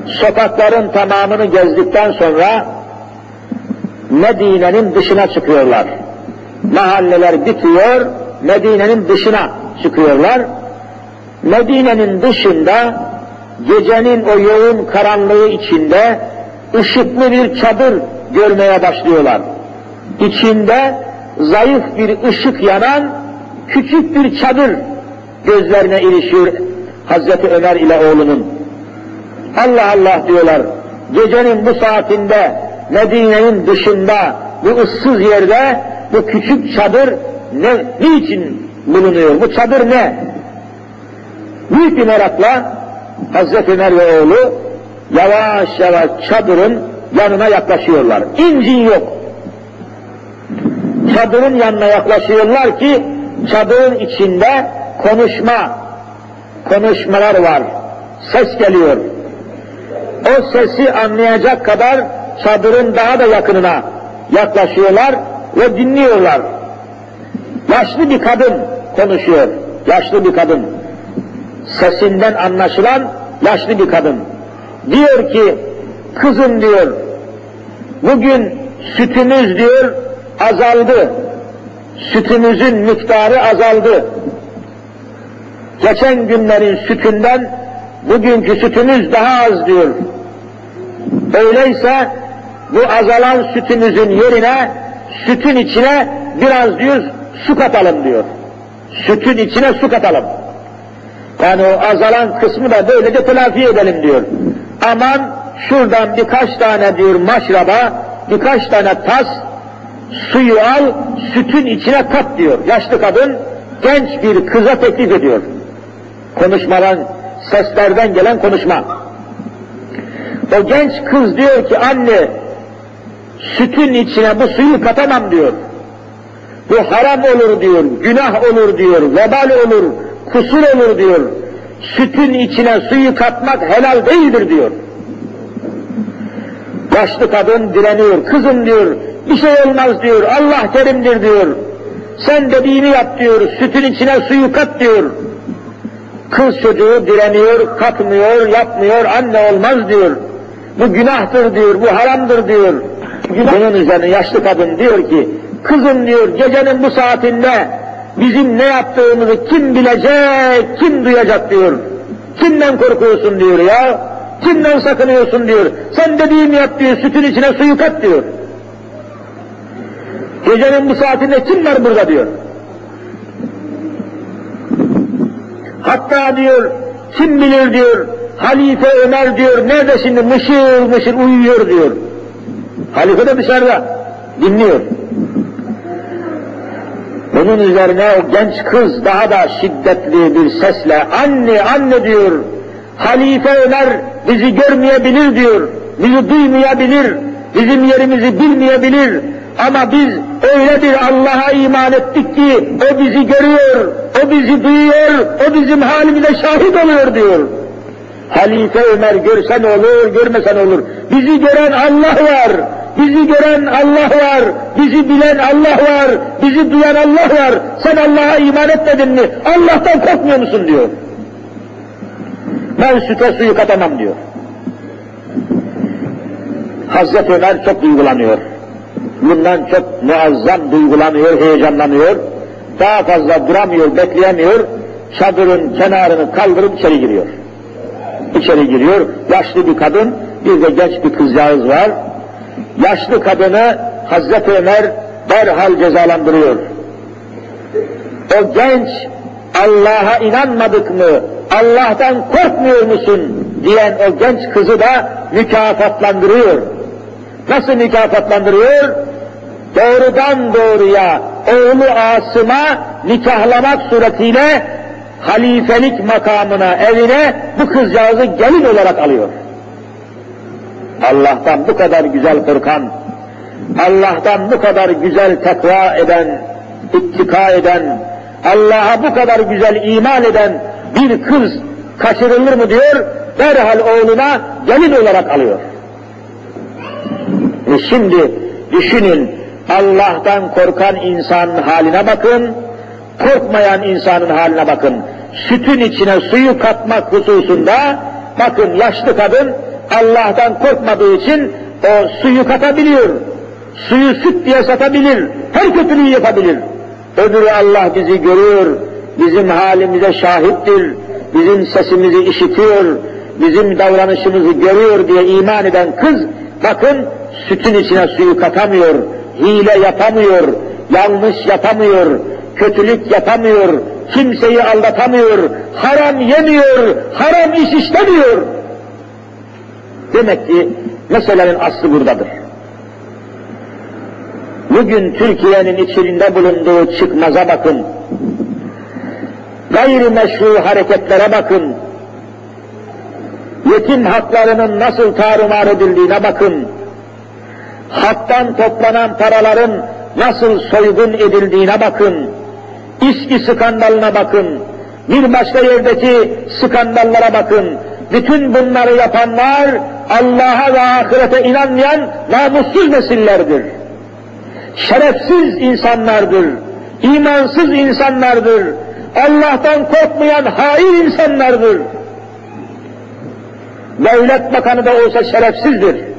Sokakların tamamını gezdikten sonra Medine'nin dışına çıkıyorlar. Mahalleler bitiyor, Medine'nin dışına çıkıyorlar. Medine'nin dışında gecenin o yoğun karanlığı içinde ışıklı bir çadır görmeye başlıyorlar. İçinde zayıf bir ışık yanan küçük bir çadır gözlerine ilişiyor Hazreti Ömer ile oğlunun. Allah Allah diyorlar. Gecenin bu saatinde Medine'nin dışında bu ıssız yerde bu küçük çadır ne, niçin bulunuyor? Bu çadır ne? Büyük bir merakla Hazreti Ömer ve oğlu yavaş yavaş çadırın yanına yaklaşıyorlar. İncin yok. Çadırın yanına yaklaşıyorlar ki çadırın içinde konuşma, konuşmalar var. Ses geliyor. O sesi anlayacak kadar çadırın daha da yakınına yaklaşıyorlar ve dinliyorlar. Yaşlı bir kadın konuşuyor. Yaşlı bir kadın. Sesinden anlaşılan yaşlı bir kadın. Diyor ki, kızım diyor, bugün sütümüz diyor azaldı. Sütümüzün miktarı azaldı. Geçen günlerin sütünden bugünkü sütümüz daha az diyor. Öyleyse bu azalan sütümüzün yerine sütün içine biraz diyor su katalım diyor. Sütün içine su katalım. Yani o azalan kısmı da böylece telafi edelim diyor. Aman şuradan birkaç tane diyor maşraba, birkaç tane tas suyu al, sütün içine kat diyor. Yaşlı kadın genç bir kıza teklif ediyor. Konuşmadan, seslerden gelen konuşma. O genç kız diyor ki anne sütün içine bu suyu katamam diyor. Bu haram olur diyor, günah olur diyor, vebal olur, kusur olur diyor. Sütün içine suyu katmak helal değildir diyor. Yaşlı kadın direniyor, kızım diyor, bir şey olmaz diyor, Allah kerimdir diyor. Sen dediğini yap diyor, sütün içine suyu kat diyor. Kız çocuğu direniyor, katmıyor, yapmıyor, anne olmaz diyor. Bu günahtır diyor, bu haramdır diyor. Bunun üzerine yaşlı kadın diyor ki, kızım diyor gecenin bu saatinde bizim ne yaptığımızı kim bilecek, kim duyacak diyor. Kimden korkuyorsun diyor ya, kimden sakınıyorsun diyor. Sen dediğimi yap diyor, sütün içine suyu kat diyor. Gecenin bu saatinde kim var burada diyor. Hatta diyor, kim bilir diyor, Halife Ömer diyor, nerede şimdi mışıl mışıl uyuyor diyor. Halife de dışarıda, dinliyor. Bunun üzerine o genç kız daha da şiddetli bir sesle, anne anne diyor, Halife Ömer bizi görmeyebilir diyor, bizi duymayabilir, bizim yerimizi bilmeyebilir, ama biz öyle bir Allah'a iman ettik ki o bizi görüyor, o bizi duyuyor, o bizim halimize şahit oluyor diyor. Halife Ömer görsen olur, görmesen olur. Bizi gören Allah var, bizi gören Allah var, bizi bilen Allah var, bizi duyan Allah var. Sen Allah'a iman etmedin mi? Allah'tan korkmuyor musun diyor. Ben süte suyu katamam diyor. Hazreti Ömer çok duygulanıyor. Bundan çok muazzam duygulanıyor, heyecanlanıyor. Daha fazla duramıyor, bekleyemiyor. Çadırın kenarını kaldırıp içeri giriyor. İçeri giriyor. Yaşlı bir kadın, bir de genç bir kızcağız var. Yaşlı kadını Hazreti Ömer derhal cezalandırıyor. O genç Allah'a inanmadık mı, Allah'tan korkmuyor musun diyen o genç kızı da mükafatlandırıyor. Nasıl mükafatlandırıyor? Doğrudan doğruya oğlu Asım'a nikahlamak suretiyle halifelik makamına, evine bu kızcağızı gelin olarak alıyor. Allah'tan bu kadar güzel korkan, Allah'tan bu kadar güzel tekva eden, ittika eden, Allah'a bu kadar güzel iman eden bir kız kaçırılır mı diyor, derhal oğluna gelin olarak alıyor. E şimdi düşünün, Allah'tan korkan insanın haline bakın, korkmayan insanın haline bakın. Sütün içine suyu katmak hususunda, bakın yaşlı kadın Allah'tan korkmadığı için o suyu katabiliyor. Suyu süt diye satabilir, her kötülüğü yapabilir. Öbürü Allah bizi görüyor, bizim halimize şahittir, bizim sesimizi işitiyor, bizim davranışımızı görüyor diye iman eden kız, bakın sütün içine suyu katamıyor, hile yapamıyor, yanlış yapamıyor, kötülük yapamıyor, kimseyi aldatamıyor, haram yemiyor, haram iş işlemiyor. Demek ki meselenin aslı buradadır. Bugün Türkiye'nin içinde bulunduğu çıkmaza bakın. Gayrimeşru hareketlere bakın. Yetim haklarının nasıl tarumar edildiğine bakın. Haktan toplanan paraların nasıl soygun edildiğine bakın. İSKİ skandalına bakın. Bir başka yerdeki skandallara bakın. Bütün bunları yapanlar Allah'a ve ahirete inanmayan namussuz nesillerdir şerefsiz insanlardır, imansız insanlardır, Allah'tan korkmayan hain insanlardır. Devlet bakanı da olsa şerefsizdir.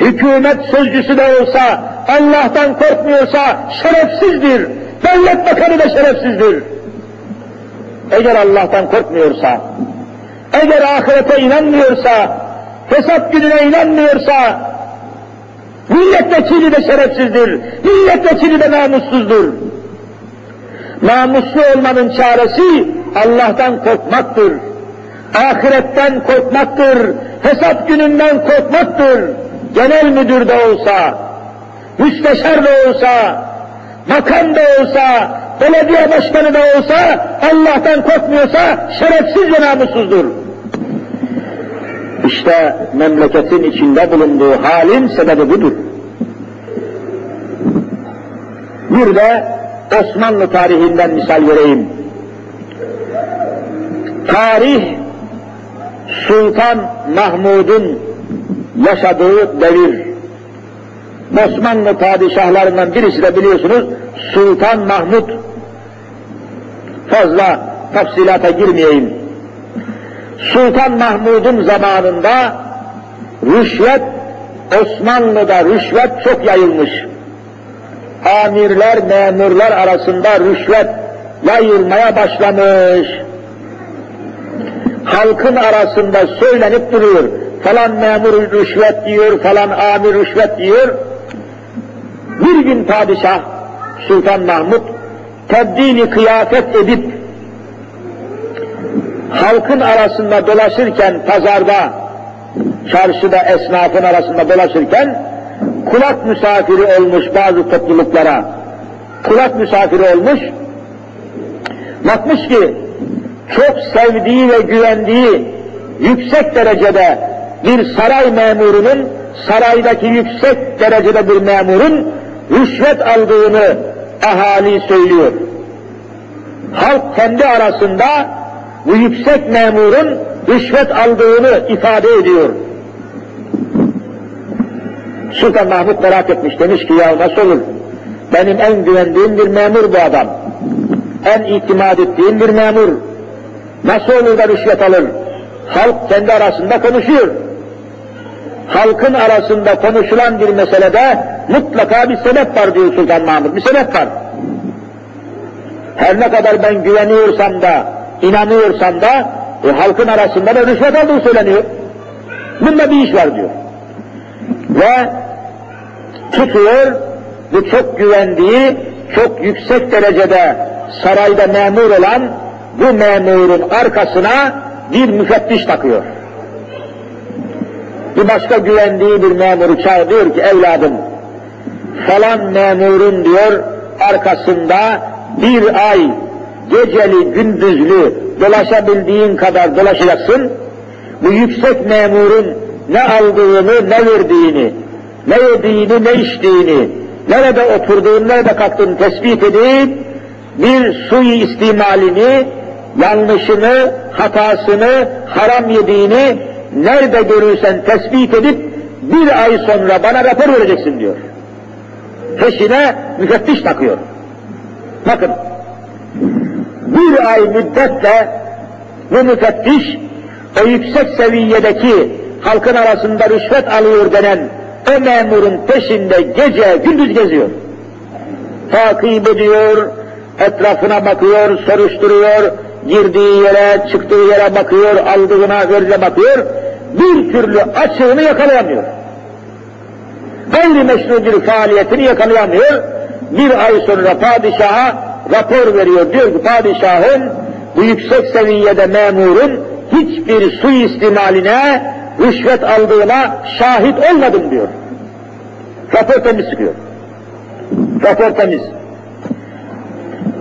Hükümet sözcüsü de olsa Allah'tan korkmuyorsa şerefsizdir. Devlet bakanı da şerefsizdir. Eğer Allah'tan korkmuyorsa, eğer ahirete inanmıyorsa, hesap gününe inanmıyorsa, Milletvekili de şerefsizdir. Milletvekili de namussuzdur. Namuslu olmanın çaresi Allah'tan korkmaktır. Ahiretten korkmaktır. Hesap gününden korkmaktır. Genel müdür de olsa, müsteşar da olsa, bakan da olsa, belediye başkanı da olsa, Allah'tan korkmuyorsa şerefsiz ve namussuzdur. İşte memleketin içinde bulunduğu halin sebebi budur. Bir de Osmanlı tarihinden misal vereyim. Tarih, Sultan Mahmud'un yaşadığı devir. Osmanlı padişahlarından birisi de biliyorsunuz Sultan Mahmud. Fazla tafsilata girmeyeyim. Sultan Mahmud'un zamanında rüşvet, Osmanlı'da rüşvet çok yayılmış. Amirler, memurlar arasında rüşvet yayılmaya başlamış. Halkın arasında söylenip duruyor. Falan memur rüşvet diyor, falan amir rüşvet diyor. Bir gün padişah Sultan Mahmud tebdili kıyafet edip halkın arasında dolaşırken pazarda, çarşıda esnafın arasında dolaşırken kulak misafiri olmuş bazı topluluklara. Kulak misafiri olmuş. Bakmış ki çok sevdiği ve güvendiği yüksek derecede bir saray memurunun, saraydaki yüksek derecede bir memurun rüşvet aldığını ahali söylüyor. Halk kendi arasında bu yüksek memurun rüşvet aldığını ifade ediyor. Sultan Mahmut merak etmiş, demiş ki ya nasıl olur? Benim en güvendiğim bir memur bu adam. En itimat ettiğim bir memur. Nasıl olur da rüşvet alır? Halk kendi arasında konuşuyor. Halkın arasında konuşulan bir meselede mutlaka bir sebep var diyor Sultan Mahmut. Bir sebep var. Her ne kadar ben güveniyorsam da, inanıyorsam da e, halkın arasında da rüşvet aldığı söyleniyor. Bunda bir iş var diyor. Ve tutuyor bu çok güvendiği, çok yüksek derecede sarayda memur olan bu memurun arkasına bir müfettiş takıyor. Bir başka güvendiği bir memuru çağırıyor ki evladım falan memurun diyor arkasında bir ay geceli gündüzlü dolaşabildiğin kadar dolaşacaksın. Bu yüksek memurun ne aldığını, ne verdiğini, ne yediğini, ne içtiğini, nerede oturduğunu, nerede kalktığını tespit edip, bir suyu istimalini, yanlışını, hatasını, haram yediğini nerede görürsen tespit edip bir ay sonra bana rapor vereceksin diyor. Peşine müfettiş takıyor. Bakın, bir ay müddetle bu müfettiş o yüksek seviyedeki halkın arasında rüşvet alıyor denen o memurun peşinde gece gündüz geziyor. Takip ediyor, etrafına bakıyor, soruşturuyor, girdiği yere, çıktığı yere bakıyor, aldığına, verdiğine bakıyor, bir türlü açığını yakalayamıyor. Gayrimeşru bir faaliyetini yakalayamıyor, bir ay sonra padişaha rapor veriyor. Diyor ki padişahın bu yüksek seviyede memurun hiçbir suistimaline, rüşvet aldığına şahit olmadım diyor. Rapor temiz çıkıyor. Rapor temiz.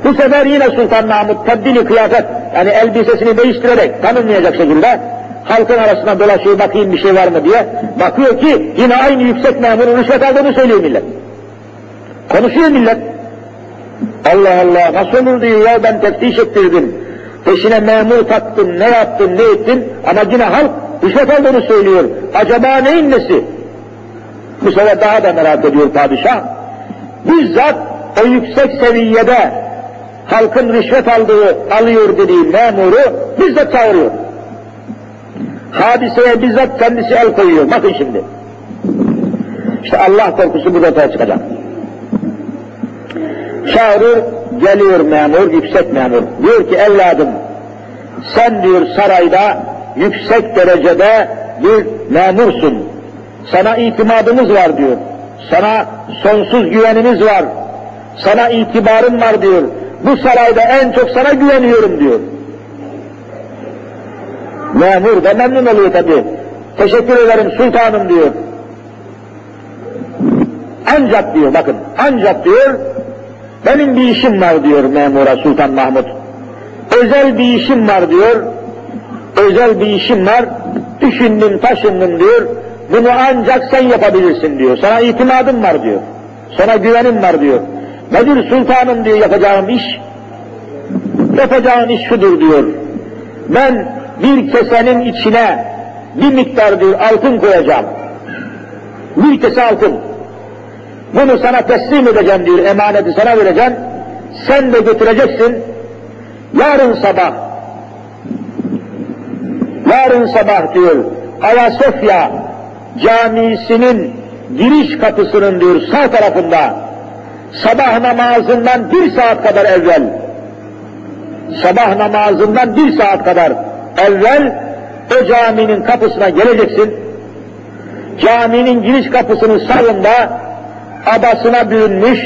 Bu sefer yine Sultan Mahmut tebdili kıyafet, yani elbisesini değiştirerek tanınmayacak şekilde halkın arasına dolaşıyor bakayım bir şey var mı diye. Bakıyor ki yine aynı yüksek memurun rüşvet aldığını söylüyor millet. Konuşuyor millet. Allah Allah nasıl olur diyor ya ben teftiş ettirdim. Peşine memur taktım, ne yaptım, ne ettim ama yine halk rüşvet aldığını söylüyor. Acaba neyin nesi? Bu sefer daha da merak ediyor padişah. Bizzat o yüksek seviyede halkın rüşvet aldığı, alıyor dediği memuru bizzat çağırıyor. Hadiseye bizzat kendisi el koyuyor. Bakın şimdi. İşte Allah korkusu burada ortaya çıkacak. Çağırır, geliyor memur, yüksek memur. Diyor ki evladım, sen diyor sarayda yüksek derecede bir memursun. Sana itimadımız var diyor. Sana sonsuz güvenimiz var. Sana itibarım var diyor. Bu sarayda en çok sana güveniyorum diyor. Memur da memnun oluyor tabi. Teşekkür ederim sultanım diyor. Ancak diyor bakın ancak diyor benim bir işim var diyor memura Sultan Mahmut. Özel bir işim var diyor. Özel bir işim var. Düşündüm taşındım diyor. Bunu ancak sen yapabilirsin diyor. Sana itimadım var diyor. Sana güvenim var diyor. Nedir sultanım diyor yapacağım iş? Yapacağın iş şudur diyor. Ben bir kesenin içine bir miktar diyor altın koyacağım. Bir kese altın. Bunu sana teslim edeceğim diyor, emaneti sana vereceğim. Sen de götüreceksin. Yarın sabah, yarın sabah diyor, Ayasofya camisinin giriş kapısının diyor sağ tarafında sabah namazından bir saat kadar evvel sabah namazından bir saat kadar evvel o caminin kapısına geleceksin. Caminin giriş kapısının sağında abasına bürünmüş,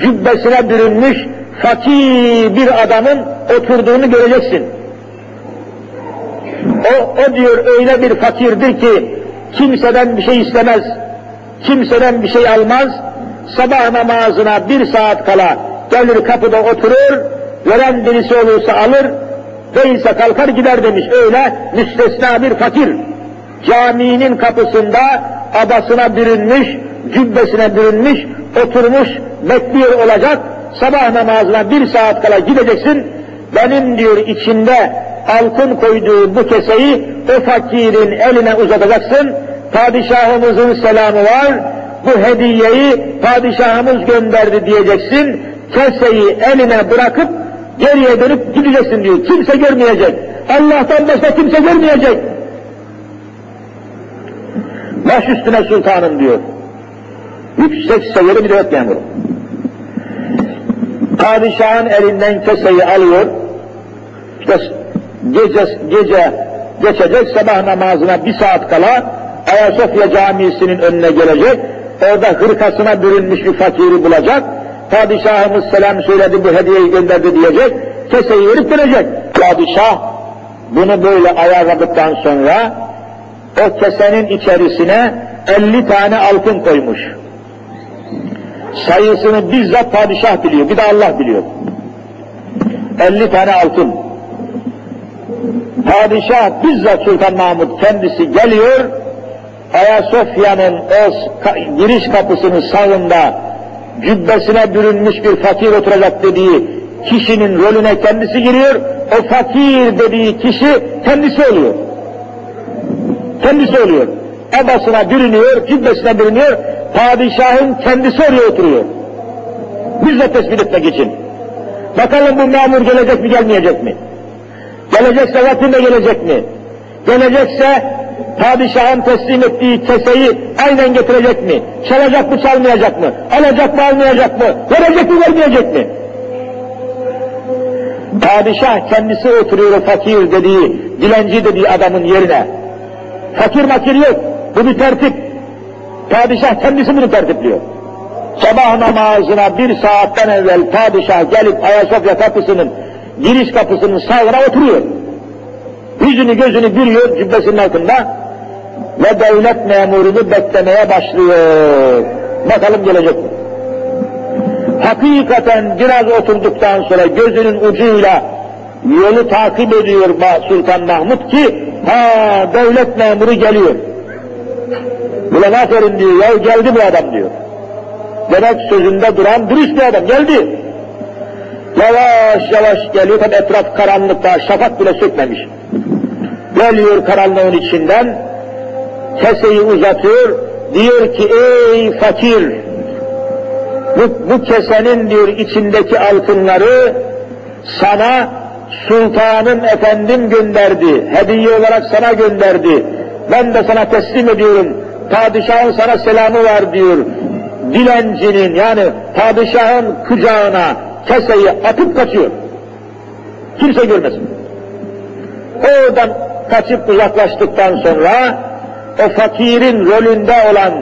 cübbesine bürünmüş fakir bir adamın oturduğunu göreceksin. O, o diyor öyle bir fakirdir ki kimseden bir şey istemez, kimseden bir şey almaz, sabah namazına bir saat kala gelir kapıda oturur, veren birisi olursa alır, değilse kalkar gider demiş. Öyle müstesna bir fakir. Caminin kapısında abasına bürünmüş, cübbesine bürünmüş, oturmuş, bekliyor olacak. Sabah namazına bir saat kala gideceksin. Benim diyor içinde altın koyduğu bu keseyi o fakirin eline uzatacaksın. Padişahımızın selamı var. Bu hediyeyi padişahımız gönderdi diyeceksin. Keseyi eline bırakıp geriye dönüp gideceksin diyor. Kimse görmeyecek. Allah'tan başka kimse görmeyecek. Baş üstüne sultanım diyor. Yüksek seviyeli bir devlet memuru. Padişahın elinden keseyi alıyor. İşte gece, gece geçecek sabah namazına bir saat kala Ayasofya Camisi'nin önüne gelecek. Orada hırkasına bürünmüş bir fakiri bulacak Padişahımız selam söyledi bu hediyeyi gönderdi diyecek. Keseyi verip verecek. Padişah bunu böyle ayarladıktan sonra o kesenin içerisine 50 tane altın koymuş. Sayısını bizzat padişah biliyor, bir de Allah biliyor. 50 tane altın. Padişah bizzat Sultan Mahmut kendisi geliyor, Ayasofya'nın o giriş kapısının sağında cübbesine bürünmüş bir fakir oturacak dediği kişinin rolüne kendisi giriyor, o fakir dediği kişi kendisi oluyor. Kendisi oluyor. Ebasına bürünüyor, cübbesine bürünüyor, padişahın kendisi oraya oturuyor. Bizzat tespit etmek için. Bakalım bu memur gelecek mi gelmeyecek mi? Gelecekse vaktinde gelecek mi? Gelecekse padişahın teslim ettiği keseyi aynen getirecek mi? Çalacak mı çalmayacak mı? Alacak mı almayacak mı? Verecek mi vermeyecek mi? Padişah kendisi oturuyor fakir dediği, dilenci dediği adamın yerine. Fakir makir yok. Bu bir tertip. Padişah kendisi bunu tertipliyor. Sabah namazına bir saatten evvel padişah gelip Ayasofya kapısının giriş kapısının sağına oturuyor. Yüzünü gözünü bürüyor cübbesinin altında ve devlet memurunu beklemeye başlıyor. Bakalım gelecek mi? Hakikaten biraz oturduktan sonra gözünün ucuyla yolu takip ediyor Sultan Mahmut ki ha devlet memuru geliyor. Ulan aferin diyor, ya geldi bu adam diyor. Demek sözünde duran dürüst bir adam geldi. Yavaş yavaş geliyor, tabi etraf karanlıkta, şafak bile sökmemiş. Geliyor karanlığın içinden, keseyi uzatıyor, diyor ki ey fakir, bu, bu kesenin diyor içindeki altınları sana sultanın efendim gönderdi, hediye olarak sana gönderdi. Ben de sana teslim ediyorum. Padişahın sana selamı var diyor. Dilencinin yani padişahın kucağına keseyi atıp kaçıyor. Kimse görmesin. Oradan kaçıp uzaklaştıktan sonra o fakirin rolünde olan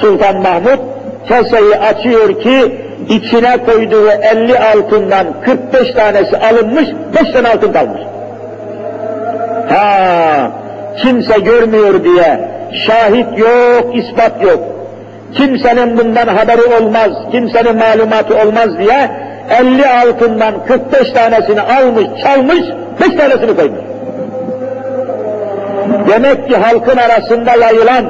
Sultan Mahmut keseyi açıyor ki içine koyduğu 50 altından 45 tanesi alınmış, 5 tane altın kalmış. Ha, kimse görmüyor diye, şahit yok, ispat yok. Kimsenin bundan haberi olmaz, kimsenin malumatı olmaz diye 50 altından 45 tanesini almış, çalmış, 5 tanesini koymuş. Demek ki halkın arasında yayılan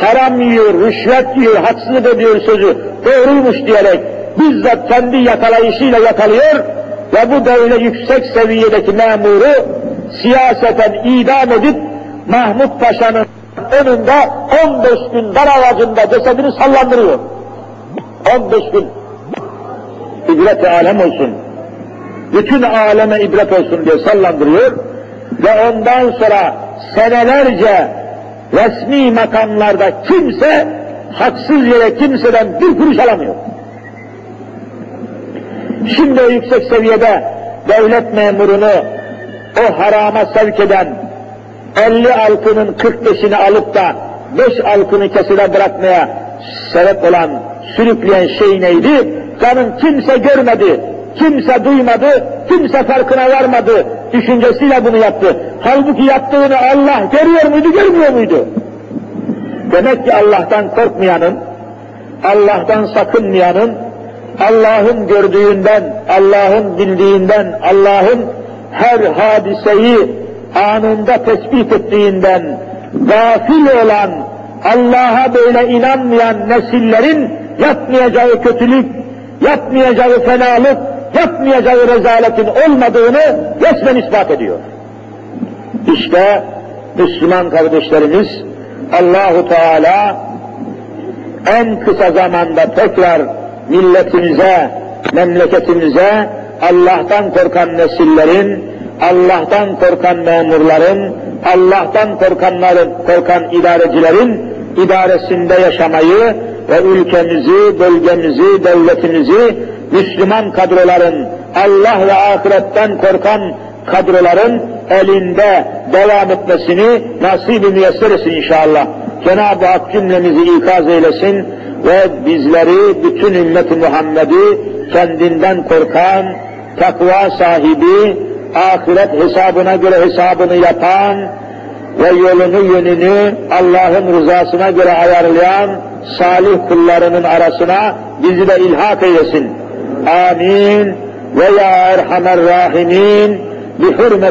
haram yiyor, rüşvet yiyor, haksızlık ediyor sözü doğruymuş diyerek bizzat kendi yakalayışıyla yakalıyor ve bu böyle yüksek seviyedeki memuru siyaseten idam edip Mahmut Paşa'nın önünde 15 gün dar ağacında cesedini sallandırıyor. 15 gün. İbret alem olsun. Bütün aleme ibret olsun diye sallandırıyor ve ondan sonra senelerce resmi makamlarda kimse haksız yere kimseden bir kuruş alamıyor. Şimdi o yüksek seviyede devlet memurunu o harama sevk eden 50 altının 45'ini alıp da 5 altını kesile bırakmaya sebep olan, sürükleyen şey neydi? Canım kimse görmedi, kimse duymadı, kimse farkına varmadı düşüncesiyle bunu yaptı. Halbuki yaptığını Allah görüyor muydu, görmüyor muydu? Demek ki Allah'tan korkmayanın, Allah'tan sakınmayanın, Allah'ın gördüğünden, Allah'ın bildiğinden, Allah'ın her hadiseyi anında tespit ettiğinden gafil olan, Allah'a böyle inanmayan nesillerin yapmayacağı kötülük, yapmayacağı fenalık, yapmayacağı rezaletin olmadığını resmen ispat ediyor. İşte Müslüman kardeşlerimiz Allahu Teala en kısa zamanda tekrar milletimize, memleketimize Allah'tan korkan nesillerin, Allah'tan korkan memurların, Allah'tan korkanların, korkan idarecilerin idaresinde yaşamayı ve ülkemizi, bölgemizi, devletimizi Müslüman kadroların, Allah ve ahiretten korkan kadroların elinde devam etmesini nasip-i müyesser inşallah. Cenab-ı Hak cümlemizi ikaz eylesin ve bizleri bütün ümmet-i Muhammed'i kendinden korkan, takva sahibi, ahiret hesabına göre hesabını yapan ve yolunu yönünü Allah'ın rızasına göre ayarlayan salih kullarının arasına bizi de ilhak eylesin. آمين. ويا أرحم الراحمين. بحرمة